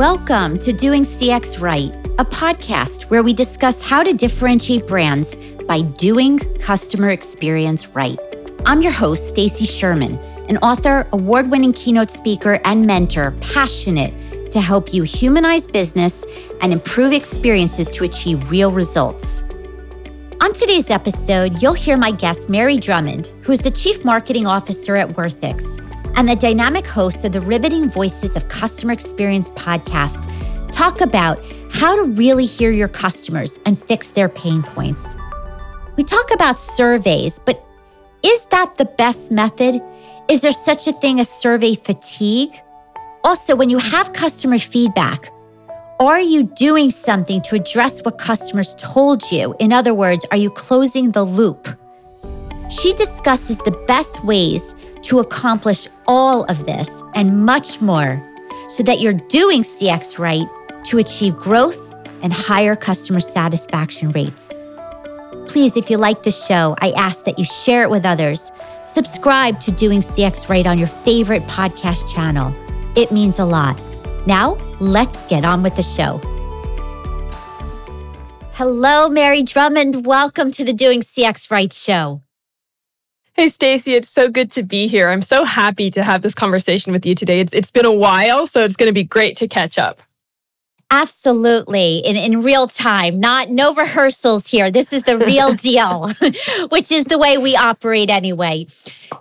Welcome to Doing CX Right, a podcast where we discuss how to differentiate brands by doing customer experience right. I'm your host, Stacy Sherman, an author, award-winning keynote speaker, and mentor, passionate to help you humanize business and improve experiences to achieve real results. On today's episode, you'll hear my guest, Mary Drummond, who is the Chief Marketing Officer at Worthix and the dynamic host of the Riveting Voices of Customer Experience podcast, talk about how to really hear your customers and fix their pain points. We talk about surveys, but is that the best method? Is there such a thing as survey fatigue? Also, when you have customer feedback, are you doing something to address what customers told you? In other words, are you closing the loop? She discusses the best ways to accomplish all of this and much more so that you're doing CX right to achieve growth and higher customer satisfaction rates. Please, if you like the show, I ask that you share it with others. Subscribe to Doing CX Right on your favorite podcast channel. It means a lot. Now, let's get on with the show. Hello, Mary Drummond. Welcome to the Doing CX Right show. Hey Stacy, it's so good to be here. I'm so happy to have this conversation with you today. It's it's been a while, so it's going to be great to catch up. Absolutely. In in real time, not no rehearsals here. This is the real deal, which is the way we operate anyway.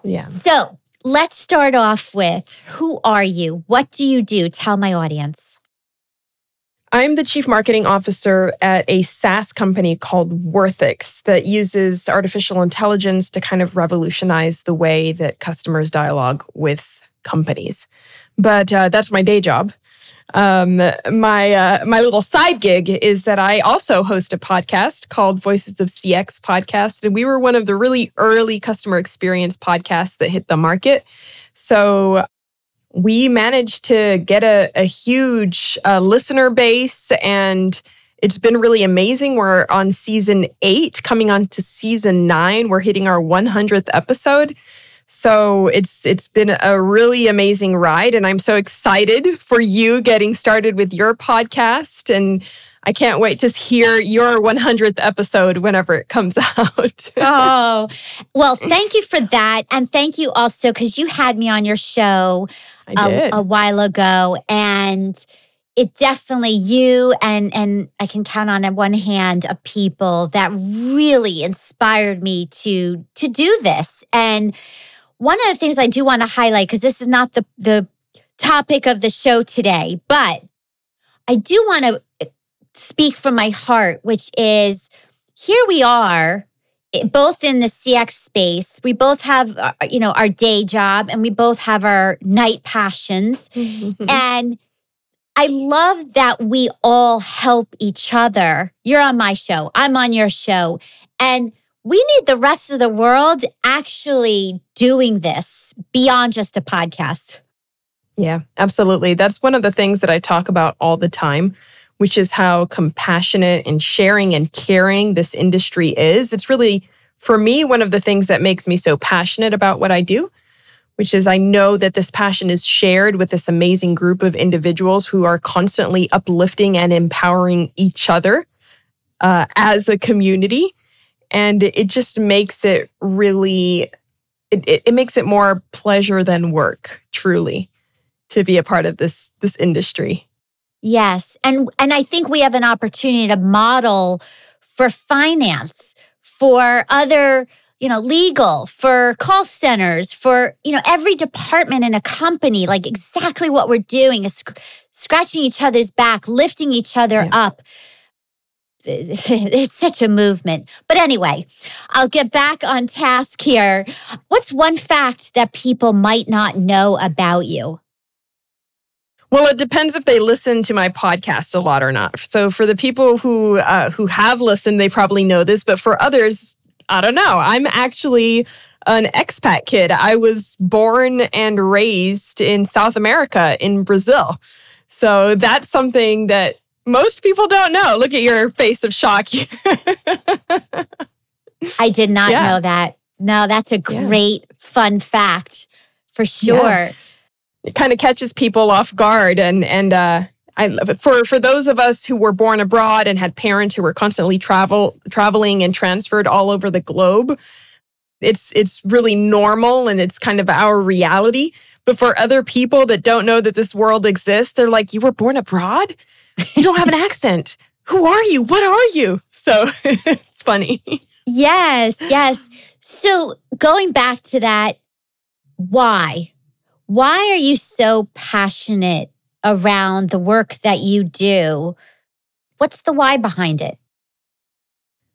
Yeah. So, let's start off with who are you? What do you do? Tell my audience. I'm the chief marketing officer at a SaaS company called Worthix that uses artificial intelligence to kind of revolutionize the way that customers dialogue with companies. But uh, that's my day job. Um, my uh, my little side gig is that I also host a podcast called Voices of CX Podcast, and we were one of the really early customer experience podcasts that hit the market. So we managed to get a, a huge uh, listener base and it's been really amazing. We're on season eight, coming on to season nine. We're hitting our 100th episode. So it's it's been a really amazing ride, and I'm so excited for you getting started with your podcast. And I can't wait to hear your 100th episode whenever it comes out. oh, well, thank you for that, and thank you also because you had me on your show a, a while ago, and it definitely you and and I can count on one hand of people that really inspired me to to do this. And one of the things I do want to highlight because this is not the the topic of the show today, but I do want to eh, speak from my heart, which is here we are both in the CX space, we both have, uh, you know, our day job and we both have our night passions. and I love that we all help each other. You're on my show, I'm on your show. And we need the rest of the world actually doing this beyond just a podcast. Yeah, absolutely. That's one of the things that I talk about all the time which is how compassionate and sharing and caring this industry is. It's really, for me, one of the things that makes me so passionate about what I do, which is I know that this passion is shared with this amazing group of individuals who are constantly uplifting and empowering each other uh, as a community. And it just makes it really, it, it, it makes it more pleasure than work, truly, to be a part of this, this industry. Yes. And and I think we have an opportunity to model for finance, for other, you know, legal, for call centers, for, you know, every department in a company, like exactly what we're doing is sc- scratching each other's back, lifting each other yeah. up. It's such a movement. But anyway, I'll get back on task here. What's one fact that people might not know about you? Well, it depends if they listen to my podcast a lot or not. So for the people who uh, who have listened, they probably know this, but for others, I don't know. I'm actually an expat kid. I was born and raised in South America in Brazil. So that's something that most people don't know. Look at your face of shock. I did not yeah. know that. No, that's a great yeah. fun fact for sure. Yeah it kind of catches people off guard and and uh I for for those of us who were born abroad and had parents who were constantly travel traveling and transferred all over the globe, it's it's really normal and it's kind of our reality. But for other people that don't know that this world exists, they're like, "You were born abroad? You don't have an accent. Who are you? What are you?" So it's funny. Yes, yes. So going back to that, why? Why are you so passionate around the work that you do? What's the why behind it?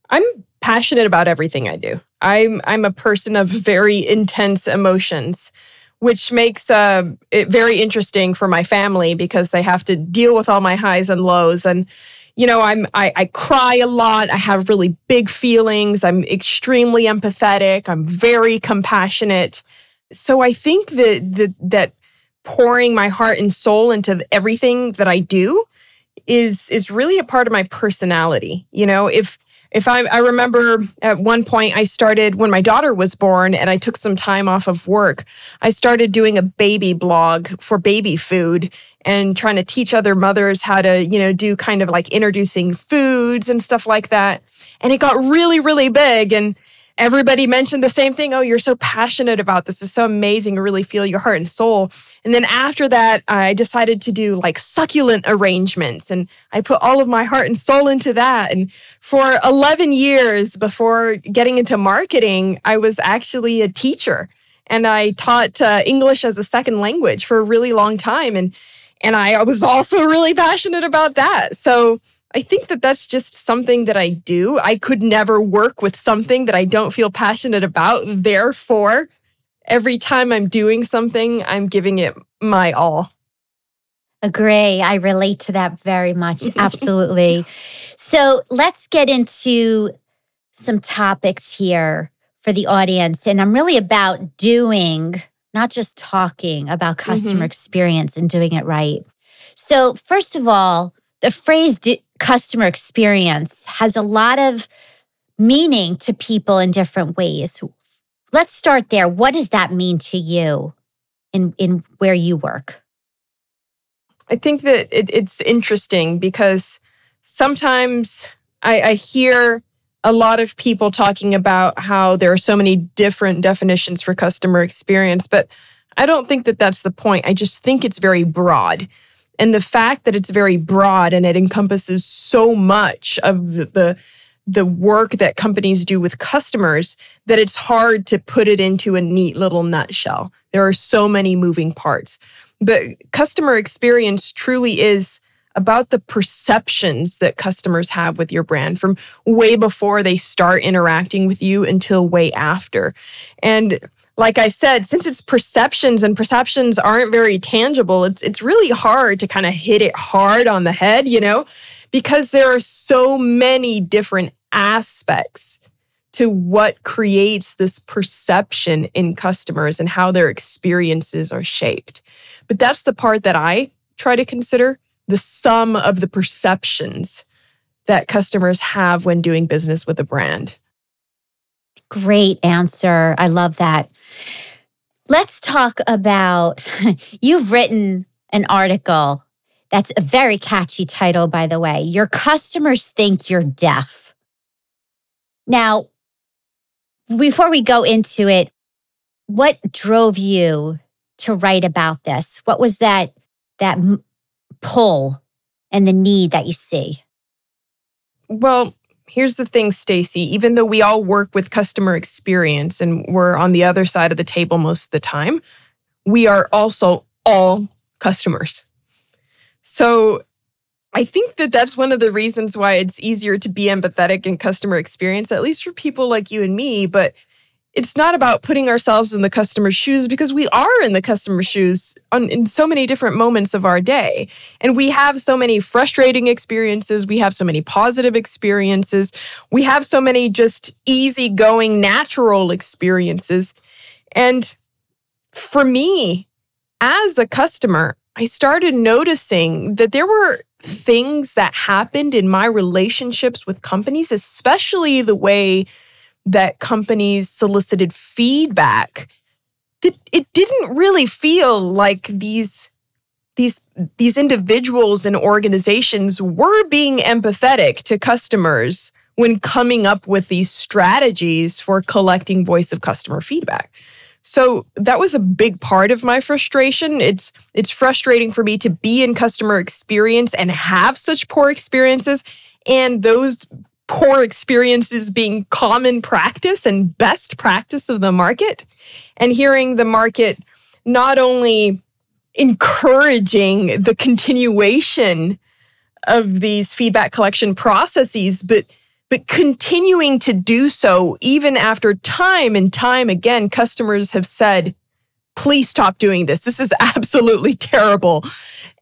I'm passionate about everything I do. I'm I'm a person of very intense emotions, which makes uh, it very interesting for my family because they have to deal with all my highs and lows. And you know, I'm I, I cry a lot. I have really big feelings. I'm extremely empathetic. I'm very compassionate. So I think that that that pouring my heart and soul into everything that I do is is really a part of my personality. You know, if if I, I remember at one point I started when my daughter was born and I took some time off of work, I started doing a baby blog for baby food and trying to teach other mothers how to, you know, do kind of like introducing foods and stuff like that. And it got really, really big. And everybody mentioned the same thing. Oh, you're so passionate about this. It's so amazing. I really feel your heart and soul. And then after that, I decided to do like succulent arrangements and I put all of my heart and soul into that. And for 11 years before getting into marketing, I was actually a teacher and I taught uh, English as a second language for a really long time. And and I was also really passionate about that. So I think that that's just something that I do. I could never work with something that I don't feel passionate about. Therefore, every time I'm doing something, I'm giving it my all. Agree. I relate to that very much. Absolutely. so let's get into some topics here for the audience. And I'm really about doing, not just talking about customer mm-hmm. experience and doing it right. So, first of all, the phrase customer experience has a lot of meaning to people in different ways. Let's start there. What does that mean to you in, in where you work? I think that it, it's interesting because sometimes I, I hear a lot of people talking about how there are so many different definitions for customer experience, but I don't think that that's the point. I just think it's very broad. And the fact that it's very broad and it encompasses so much of the, the work that companies do with customers that it's hard to put it into a neat little nutshell. There are so many moving parts. But customer experience truly is about the perceptions that customers have with your brand from way before they start interacting with you until way after. And like I said, since it's perceptions and perceptions aren't very tangible, it's it's really hard to kind of hit it hard on the head, you know, because there are so many different aspects to what creates this perception in customers and how their experiences are shaped. But that's the part that I try to consider the sum of the perceptions that customers have when doing business with a brand. Great answer. I love that. Let's talk about you've written an article that's a very catchy title, by the way. Your customers think you're deaf. Now, before we go into it, what drove you to write about this? What was that that pull and the need that you see? Well, here's the thing, Stacy. Even though we all work with customer experience and we're on the other side of the table most of the time, we are also all customers. So I think that that's one of the reasons why it's easier to be empathetic in customer experience, at least for people like you and me. But it's not about putting ourselves in the customer's shoes because we are in the customer's shoes on, in so many different moments of our day. And we have so many frustrating experiences. We have so many positive experiences. We have so many just easygoing, natural experiences. And for me, as a customer, I started noticing that there were things that happened in my relationships with companies, especially the way that companies solicited feedback that it didn't really feel like these these these individuals and organizations were being empathetic to customers when coming up with these strategies for collecting voice of customer feedback. So that was a big part of my frustration. It's it's frustrating for me to be in customer experience and have such poor experiences and those poor experiences being common practice and best practice of the market and hearing the market not only encouraging the continuation of these feedback collection processes but but continuing to do so even after time and time again customers have said please stop doing this this is absolutely terrible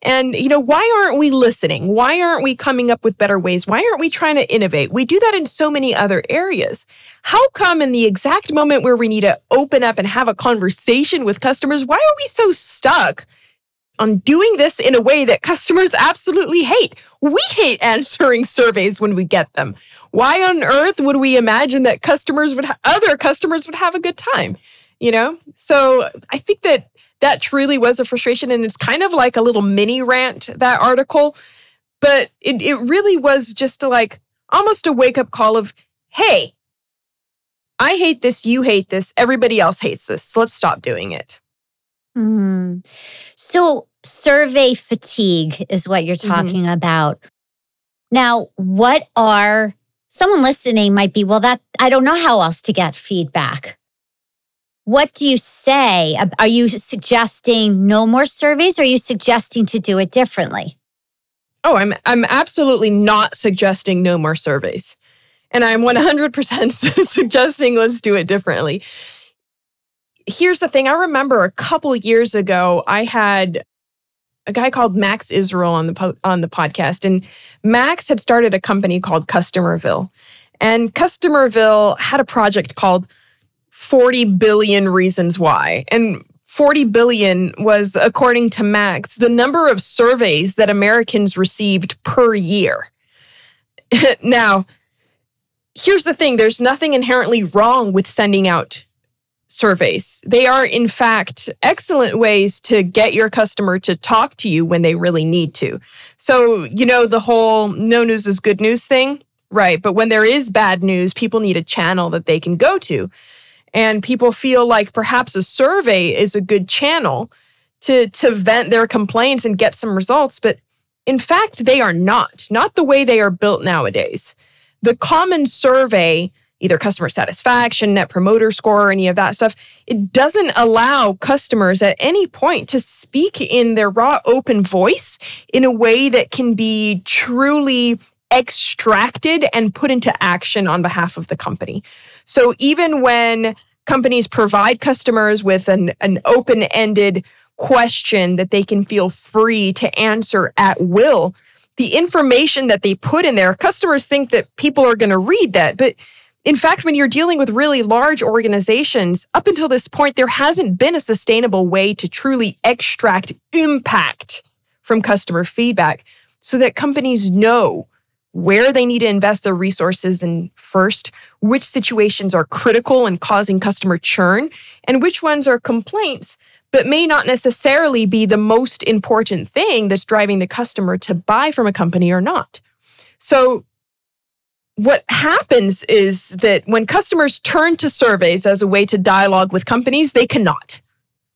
and, you know, why aren't we listening? Why aren't we coming up with better ways? Why aren't we trying to innovate? We do that in so many other areas. How come in the exact moment where we need to open up and have a conversation with customers, why are we so stuck on doing this in a way that customers absolutely hate? We hate answering surveys when we get them. Why on earth would we imagine that customers would, ha- other customers would have a good time? You know? So I think that that truly was a frustration. And it's kind of like a little mini rant, that article. But it, it really was just a, like almost a wake up call of, hey, I hate this, you hate this, everybody else hates this. Let's stop doing it. Mm. So, survey fatigue is what you're mm-hmm. talking mm-hmm. about. Now, what are someone listening might be, well, that I don't know how else to get feedback. What do you say? Are you suggesting no more surveys or are you suggesting to do it differently? Oh, I'm I'm absolutely not suggesting no more surveys. And I'm 100% suggesting let's do it differently. Here's the thing, I remember a couple years ago I had a guy called Max Israel on the po- on the podcast and Max had started a company called Customerville. And Customerville had a project called 40 billion reasons why. And 40 billion was, according to Max, the number of surveys that Americans received per year. now, here's the thing there's nothing inherently wrong with sending out surveys. They are, in fact, excellent ways to get your customer to talk to you when they really need to. So, you know, the whole no news is good news thing, right? But when there is bad news, people need a channel that they can go to and people feel like perhaps a survey is a good channel to to vent their complaints and get some results. But in fact they are not not the way they are built nowadays. The common survey either customer satisfaction net promoter score or any of that stuff it doesn't allow customers at any point to speak in their raw open voice in a way that can be truly extracted and put into action on behalf of the company so even when companies provide customers with an, an open ended question that they can feel free to answer at will, the information that they put in there, customers think that people are going to read that. But in fact, when you're dealing with really large organizations, up until this point, there hasn't been a sustainable way to truly extract impact from customer feedback so that companies know where they need to invest their resources in first, which situations are critical and causing customer churn, and which ones are complaints, but may not necessarily be the most important thing that's driving the customer to buy from a company or not. So, what happens is that when customers turn to surveys as a way to dialogue with companies, they cannot.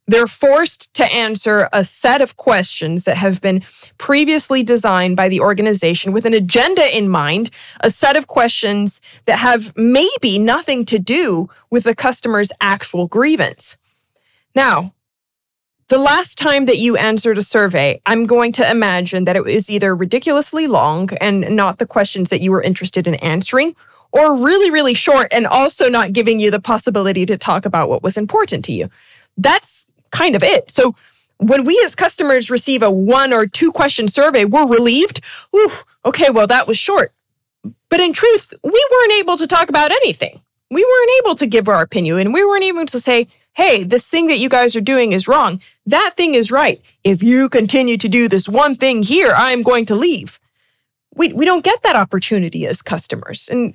They're forced to answer a set of questions that have been previously designed by the organization with an agenda in mind, a set of questions that have maybe nothing to do with the customer's actual grievance. Now, the last time that you answered a survey, I'm going to imagine that it was either ridiculously long and not the questions that you were interested in answering, or really, really short and also not giving you the possibility to talk about what was important to you. That's kind of it. So when we as customers receive a one or two question survey, we're relieved. Ooh, okay, well, that was short. But in truth, we weren't able to talk about anything. We weren't able to give our opinion and we weren't able to say, hey, this thing that you guys are doing is wrong. That thing is right. If you continue to do this one thing here, I'm going to leave. We, we don't get that opportunity as customers. And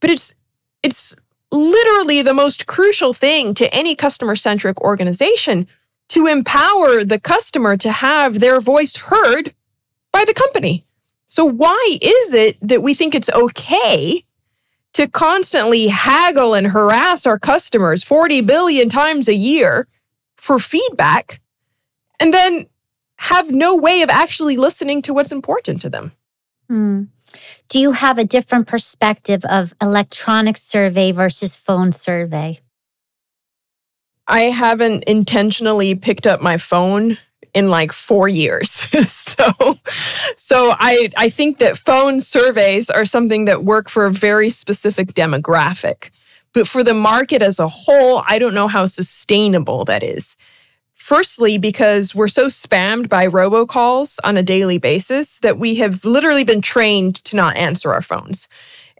but it's it's literally the most crucial thing to any customer centric organization to empower the customer to have their voice heard by the company. So, why is it that we think it's okay to constantly haggle and harass our customers 40 billion times a year for feedback and then have no way of actually listening to what's important to them? Hmm. Do you have a different perspective of electronic survey versus phone survey? I haven't intentionally picked up my phone in like 4 years. so so I I think that phone surveys are something that work for a very specific demographic. But for the market as a whole, I don't know how sustainable that is. Firstly, because we're so spammed by robocalls on a daily basis that we have literally been trained to not answer our phones.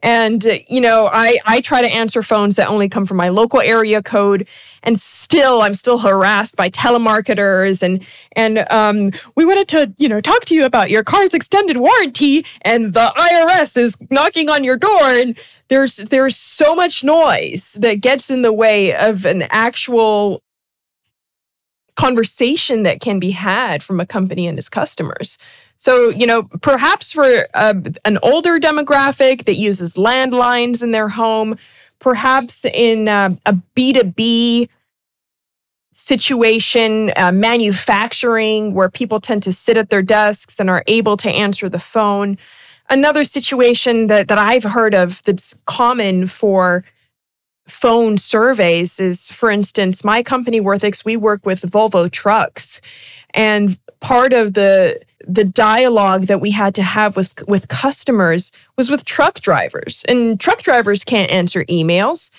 And, you know, I, I try to answer phones that only come from my local area code. And still, I'm still harassed by telemarketers. And, and um, we wanted to, you know, talk to you about your car's extended warranty. And the IRS is knocking on your door. And there's, there's so much noise that gets in the way of an actual conversation that can be had from a company and its customers. So, you know, perhaps for an older demographic that uses landlines in their home, perhaps in uh, a B2B situation, uh, manufacturing, where people tend to sit at their desks and are able to answer the phone. Another situation that, that I've heard of that's common for phone surveys is, for instance, my company, Worthix, we work with Volvo trucks. And part of the the dialogue that we had to have with with customers was with truck drivers. And truck drivers can't answer emails.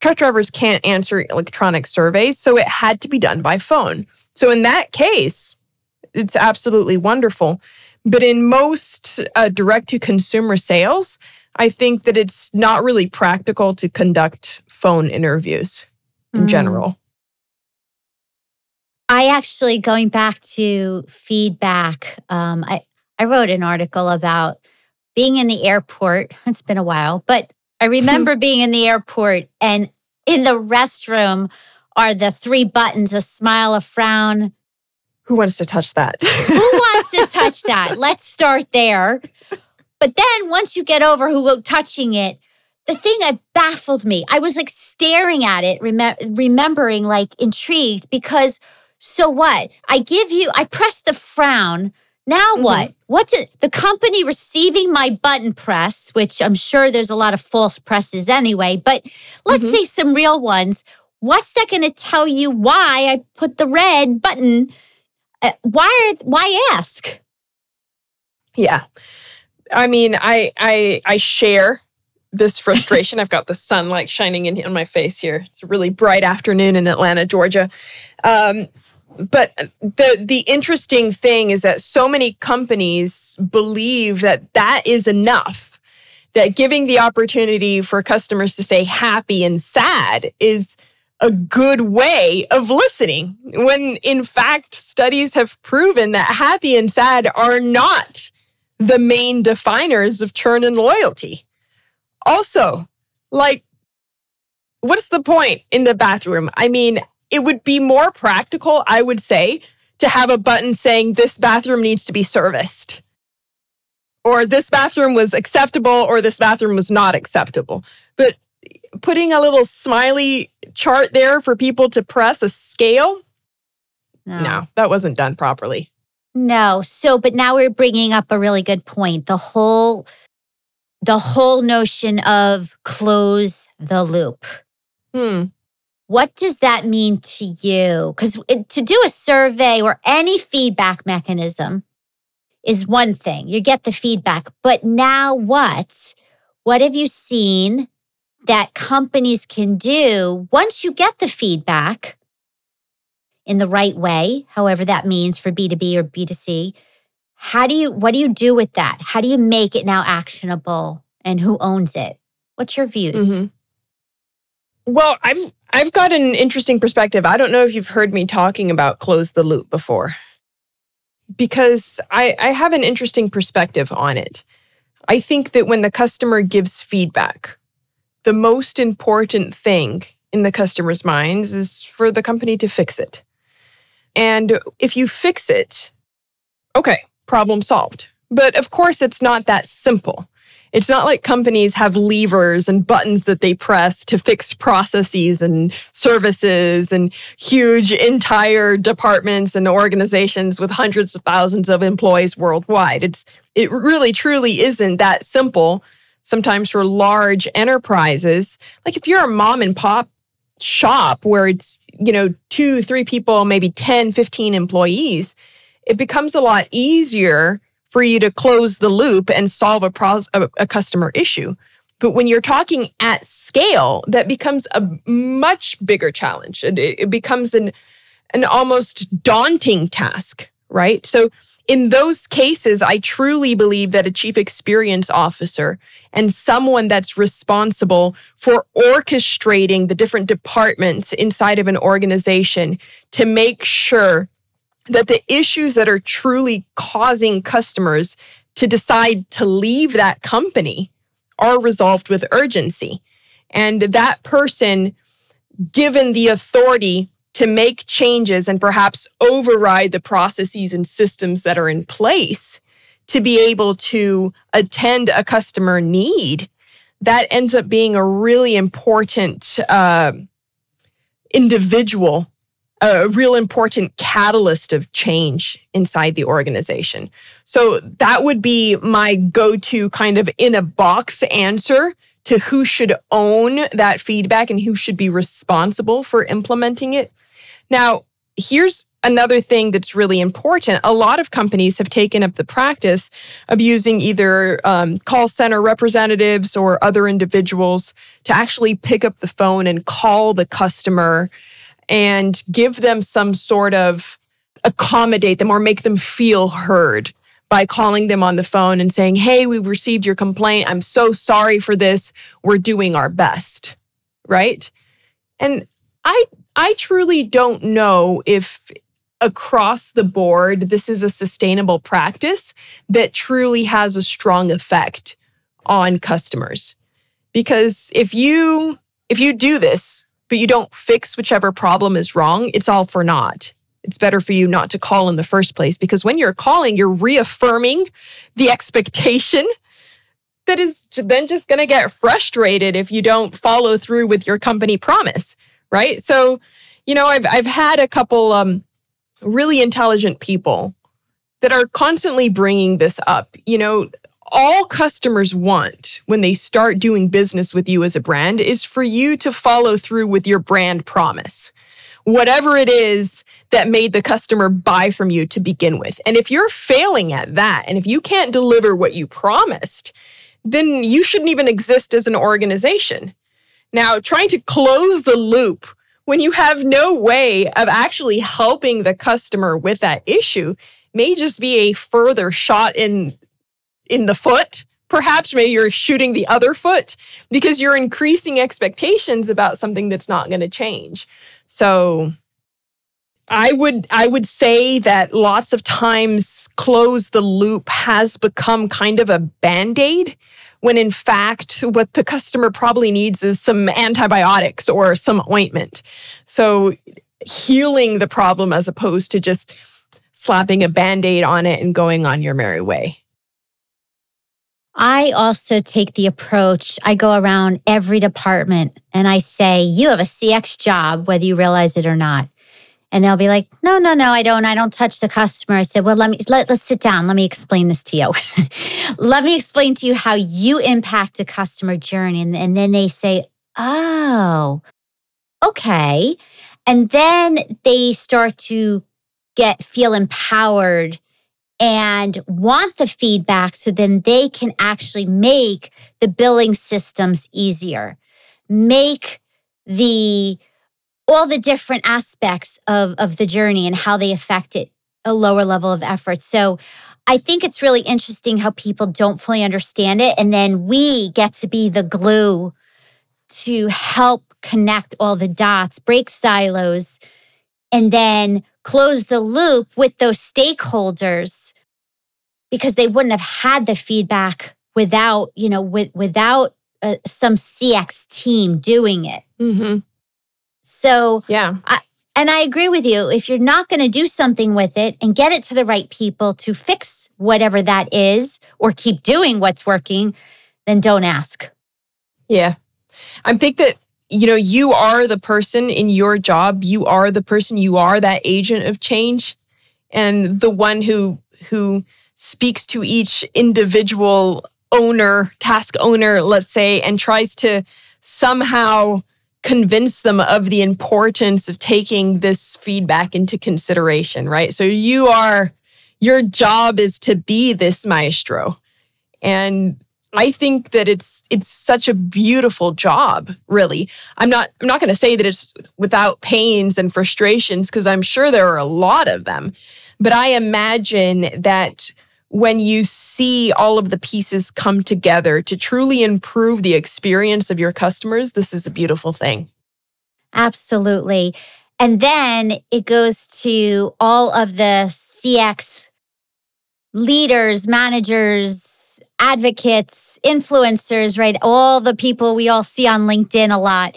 Truck drivers can't answer electronic surveys. So it had to be done by phone. So in that case it's absolutely wonderful. But in most uh, direct to consumer sales i think that it's not really practical to conduct phone interviews in mm. general I actually, going back to feedback, um, I, I wrote an article about being in the airport. It's been a while, but I remember being in the airport and in the restroom are the three buttons a smile, a frown. Who wants to touch that? who wants to touch that? Let's start there. But then once you get over who will touching it, the thing that baffled me, I was like staring at it, rem- remembering, like intrigued because so what? I give you, I press the frown. Now mm-hmm. what? What's it? The company receiving my button press, which I'm sure there's a lot of false presses anyway, but let's mm-hmm. say some real ones. What's that going to tell you why I put the red button? Uh, why are, why ask? Yeah. I mean, I I I share this frustration. I've got the sunlight shining in on my face here. It's a really bright afternoon in Atlanta, Georgia. Um, but the the interesting thing is that so many companies believe that that is enough that giving the opportunity for customers to say happy and sad is a good way of listening when in fact studies have proven that happy and sad are not the main definers of churn and loyalty also like what's the point in the bathroom i mean it would be more practical, I would say, to have a button saying this bathroom needs to be serviced. Or this bathroom was acceptable or this bathroom was not acceptable. But putting a little smiley chart there for people to press a scale, no, no that wasn't done properly. No. So, but now we're bringing up a really good point. The whole the whole notion of close the loop. Hmm. What does that mean to you? Because to do a survey or any feedback mechanism is one thing. You get the feedback. But now what? What have you seen that companies can do once you get the feedback in the right way, however that means for B2B or B2C? How do you, what do you do with that? How do you make it now actionable and who owns it? What's your views? Mm-hmm. Well, I've I've got an interesting perspective. I don't know if you've heard me talking about close the loop before. Because I, I have an interesting perspective on it. I think that when the customer gives feedback, the most important thing in the customer's minds is for the company to fix it. And if you fix it, okay, problem solved. But of course, it's not that simple. It's not like companies have levers and buttons that they press to fix processes and services and huge entire departments and organizations with hundreds of thousands of employees worldwide. It's it really truly isn't that simple. Sometimes for large enterprises, like if you're a mom and pop shop where it's, you know, two, three people, maybe 10, 15 employees, it becomes a lot easier for you to close the loop and solve a, pros- a, a customer issue. But when you're talking at scale, that becomes a much bigger challenge. It, it becomes an, an almost daunting task, right? So in those cases, I truly believe that a chief experience officer and someone that's responsible for orchestrating the different departments inside of an organization to make sure that the issues that are truly causing customers to decide to leave that company are resolved with urgency. And that person, given the authority to make changes and perhaps override the processes and systems that are in place to be able to attend a customer need, that ends up being a really important uh, individual a real important catalyst of change inside the organization. So that would be my go to kind of in a box answer to who should own that feedback and who should be responsible for implementing it. Now, here's another thing that's really important. A lot of companies have taken up the practice of using either um, call center representatives or other individuals to actually pick up the phone and call the customer and give them some sort of accommodate them or make them feel heard by calling them on the phone and saying, Hey, we received your complaint. I'm so sorry for this. We're doing our best. Right. And I, I truly don't know if across the board this is a sustainable practice that truly has a strong effect on customers. Because if you, if you do this but you don't fix whichever problem is wrong, it's all for naught. It's better for you not to call in the first place because when you're calling, you're reaffirming the expectation that is then just going to get frustrated if you don't follow through with your company promise, right? So, you know, I've I've had a couple um, really intelligent people that are constantly bringing this up. You know, all customers want when they start doing business with you as a brand is for you to follow through with your brand promise. Whatever it is that made the customer buy from you to begin with. And if you're failing at that, and if you can't deliver what you promised, then you shouldn't even exist as an organization. Now, trying to close the loop when you have no way of actually helping the customer with that issue may just be a further shot in in the foot. Perhaps maybe you're shooting the other foot because you're increasing expectations about something that's not going to change. So I would I would say that lots of times close the loop has become kind of a band-aid when in fact what the customer probably needs is some antibiotics or some ointment. So healing the problem as opposed to just slapping a band-aid on it and going on your merry way. I also take the approach, I go around every department and I say, You have a CX job, whether you realize it or not. And they'll be like, No, no, no, I don't. I don't touch the customer. I said, Well, let me let, let's sit down. Let me explain this to you. let me explain to you how you impact the customer journey. And, and then they say, Oh, okay. And then they start to get feel empowered and want the feedback so then they can actually make the billing systems easier, make the all the different aspects of, of the journey and how they affect it a lower level of effort. So I think it's really interesting how people don't fully understand it. And then we get to be the glue to help connect all the dots, break silos, and then close the loop with those stakeholders because they wouldn't have had the feedback without, you know, with, without uh, some CX team doing it. Mm-hmm. So yeah, I, And I agree with you. If you're not going to do something with it and get it to the right people to fix whatever that is or keep doing what's working, then don't ask. Yeah. I think that you know, you are the person in your job, you are the person, you are that agent of change and the one who who speaks to each individual owner, task owner, let's say, and tries to somehow convince them of the importance of taking this feedback into consideration, right? So you are, your job is to be this maestro. And I think that it's it's such a beautiful job, really. I'm not I'm not going to say that it's without pains and frustrations because I'm sure there are a lot of them. But I imagine that when you see all of the pieces come together to truly improve the experience of your customers, this is a beautiful thing. Absolutely. And then it goes to all of the CX leaders, managers, advocates, influencers, right? All the people we all see on LinkedIn a lot.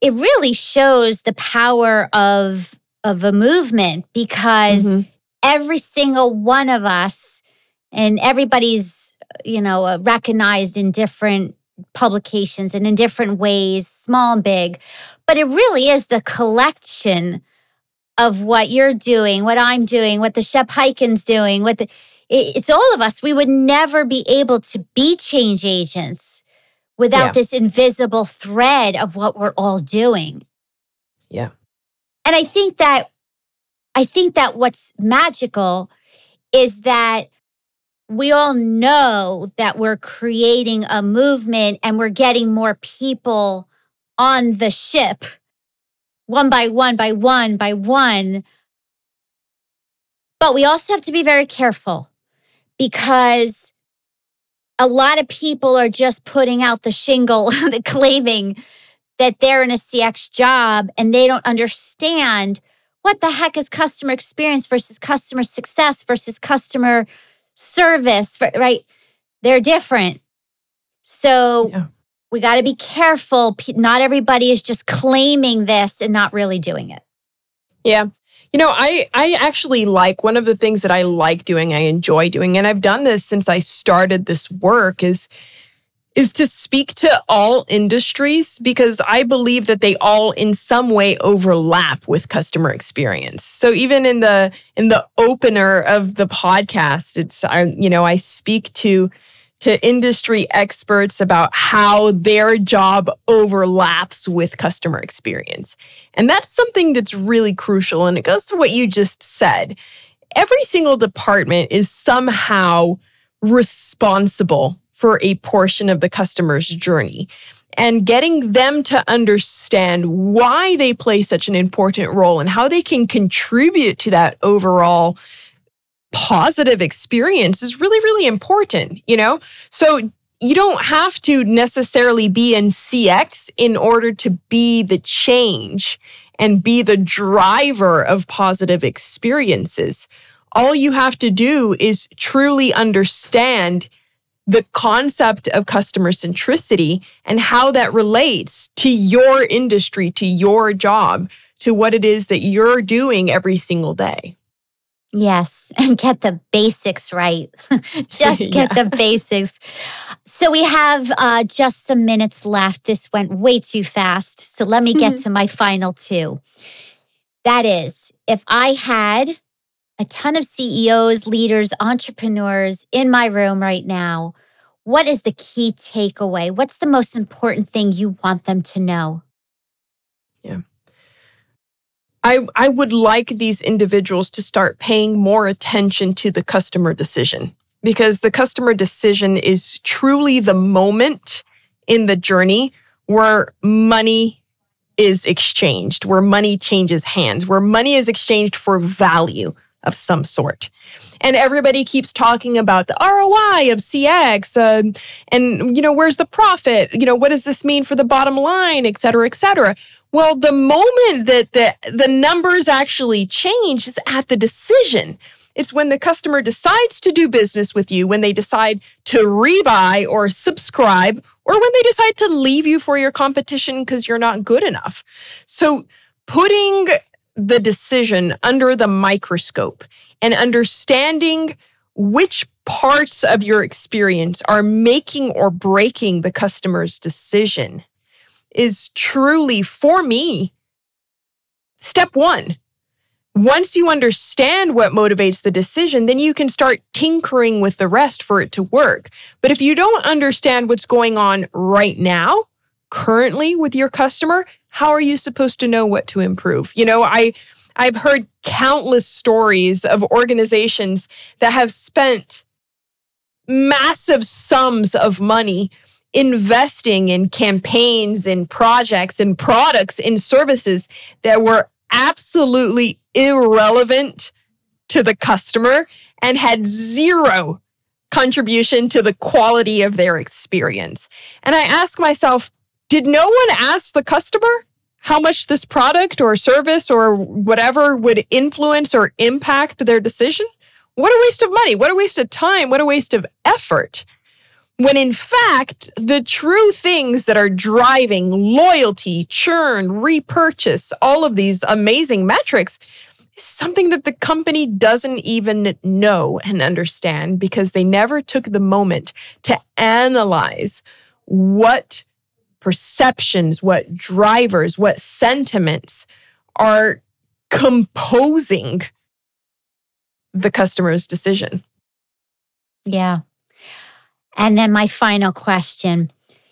It really shows the power of of a movement because mm-hmm. every single one of us and everybody's you know uh, recognized in different publications and in different ways small and big but it really is the collection of what you're doing what i'm doing what the Shep Hyken's doing what the it's all of us we would never be able to be change agents without yeah. this invisible thread of what we're all doing yeah and i think that i think that what's magical is that we all know that we're creating a movement and we're getting more people on the ship one by one by one by one. But we also have to be very careful because a lot of people are just putting out the shingle, the claiming that they're in a CX job and they don't understand what the heck is customer experience versus customer success versus customer service, right? They're different. So yeah. we got to be careful. Not everybody is just claiming this and not really doing it. Yeah. You know, I I actually like one of the things that I like doing, I enjoy doing, and I've done this since I started this work is is to speak to all industries because I believe that they all in some way overlap with customer experience. So even in the in the opener of the podcast, it's I you know, I speak to to industry experts about how their job overlaps with customer experience. And that's something that's really crucial and it goes to what you just said. Every single department is somehow responsible for a portion of the customer's journey and getting them to understand why they play such an important role and how they can contribute to that overall positive experience is really, really important, you know? So you don't have to necessarily be in CX in order to be the change and be the driver of positive experiences. All you have to do is truly understand the concept of customer centricity and how that relates to your industry, to your job, to what it is that you're doing every single day. Yes, and get the basics right. just get yeah. the basics. So we have uh, just some minutes left. This went way too fast. So let me get to my final two. That is, if I had a ton of CEOs, leaders, entrepreneurs in my room right now. What is the key takeaway? What's the most important thing you want them to know? I, I would like these individuals to start paying more attention to the customer decision because the customer decision is truly the moment in the journey where money is exchanged, where money changes hands, where money is exchanged for value, of some sort. And everybody keeps talking about the ROI of CX um, and, you know, where's the profit? You know, what does this mean for the bottom line, et cetera, et cetera. Well, the moment that the, the numbers actually change is at the decision. It's when the customer decides to do business with you, when they decide to rebuy or subscribe, or when they decide to leave you for your competition because you're not good enough. So putting the decision under the microscope and understanding which parts of your experience are making or breaking the customer's decision is truly, for me, step one. Once you understand what motivates the decision, then you can start tinkering with the rest for it to work. But if you don't understand what's going on right now, currently with your customer, how are you supposed to know what to improve? You know, I I've heard countless stories of organizations that have spent massive sums of money investing in campaigns in projects in products in services that were absolutely irrelevant to the customer and had zero contribution to the quality of their experience. And I ask myself, did no one ask the customer how much this product or service or whatever would influence or impact their decision? What a waste of money. What a waste of time. What a waste of effort. When in fact, the true things that are driving loyalty, churn, repurchase, all of these amazing metrics is something that the company doesn't even know and understand because they never took the moment to analyze what perceptions, what drivers, what sentiments are composing the customer's decision. Yeah. And then my final question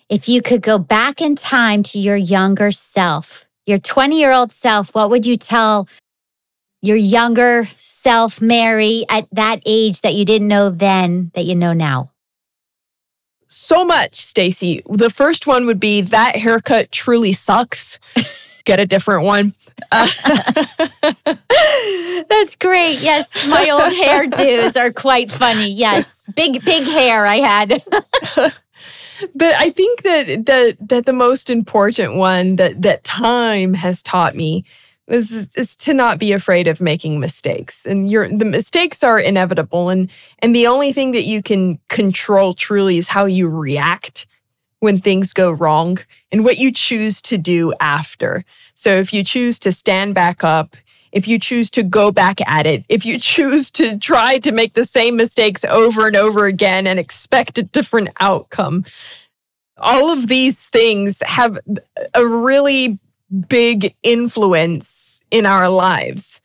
if you could go back in time to your younger self, your 20 year old self, what would you tell your younger self, Mary, at that age that you didn't know then that you know now? so much, Stacy. The first one would be that haircut truly sucks. Get a different one. Uh, That's great. Yes, my old hairdos are quite funny. Yes, big big hair I had. but I think that that that the most important one that that time has taught me is, is to not be afraid of making mistakes. And your the mistakes are inevitable and and the only thing that you can control truly is how you react when things go wrong and what you choose to do after. So if you choose to stand back up, if you choose to go back at it, if you choose to try to make the same mistakes over and over again and expect a different outcome, all of these things have a really big influence in our lives.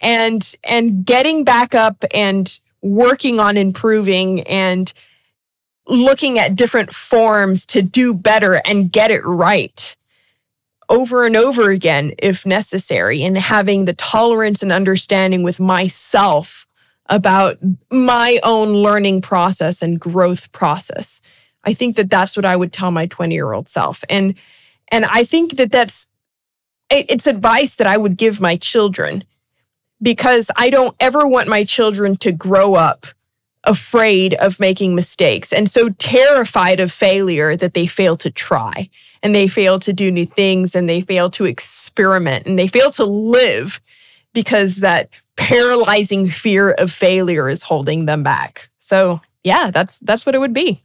And and getting back up and working on improving and looking at different forms to do better and get it right over and over again if necessary and having the tolerance and understanding with myself about my own learning process and growth process. I think that that's what I would tell my 20 year old self. And and I think that that's it's advice that I would give my children because I don't ever want my children to grow up afraid of making mistakes and so terrified of failure that they fail to try and they fail to do new things and they fail to experiment and they fail to live because that paralyzing fear of failure is holding them back. So, yeah, that's that's what it would be.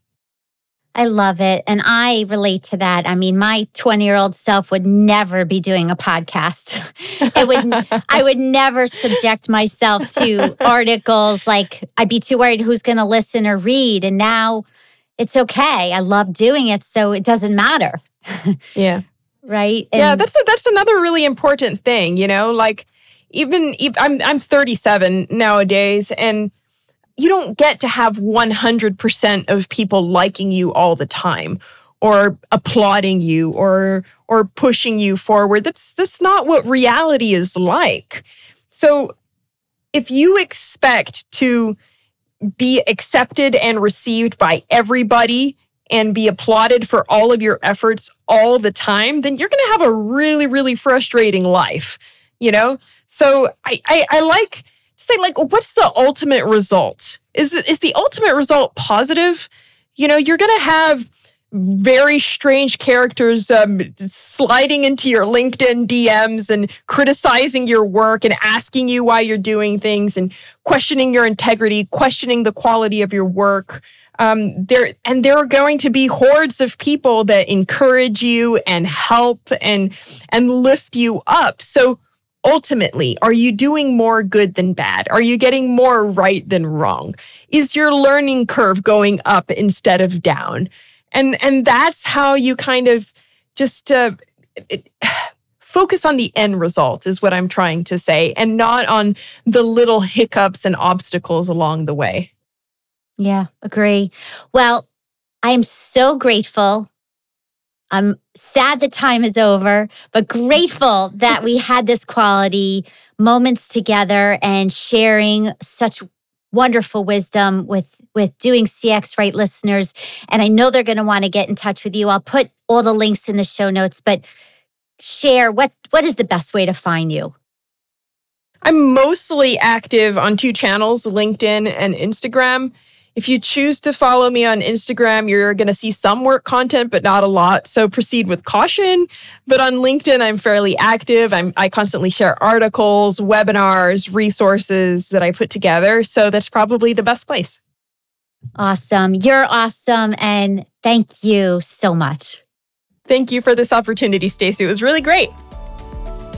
I love it. And I relate to that. I mean, my 20 year old self would never be doing a podcast. it would, I would never subject myself to articles like I'd be too worried who's going to listen or read. And now it's okay. I love doing it. So it doesn't matter. yeah. Right. And yeah. That's, a, that's another really important thing, you know, like even, even I'm, I'm 37 nowadays and you don't get to have 100% of people liking you all the time or applauding you or or pushing you forward. That's that's not what reality is like. So if you expect to be accepted and received by everybody and be applauded for all of your efforts all the time then you're going to have a really really frustrating life you know? So i i, I like say like what's the ultimate result? Is it is the ultimate result positive? You know you're going to have very strange characters um, sliding into your linkedin dms and criticizing your work and asking you why you're doing things and questioning your integrity questioning the quality of your work. Um, there and there are going to be hordes of people that encourage you and help and and lift you up. So ultimately, are you doing more good than bad? Are you getting more right than wrong? Is your learning curve going up instead of down? And and that's how you kind of just uh, it, focus on the end result is what I'm trying to say and not on the little hiccups and obstacles along the way. Yeah, agree. Well, I am so grateful I'm sad the time is over, but grateful that we had this quality moments together and sharing such wonderful wisdom with with doing CX right listeners and I know they're going to want to get in touch with you. I'll put all the links in the show notes, but share what what is the best way to find you? I'm mostly active on two channels, LinkedIn and Instagram. If you choose to follow me on Instagram, you're going to see some work content, but not a lot. So proceed with caution. But on LinkedIn, I'm fairly active. I'm, I constantly share articles, webinars, resources that I put together. So that's probably the best place. Awesome. You're awesome. And thank you so much. Thank you for this opportunity, Stacy. It was really great.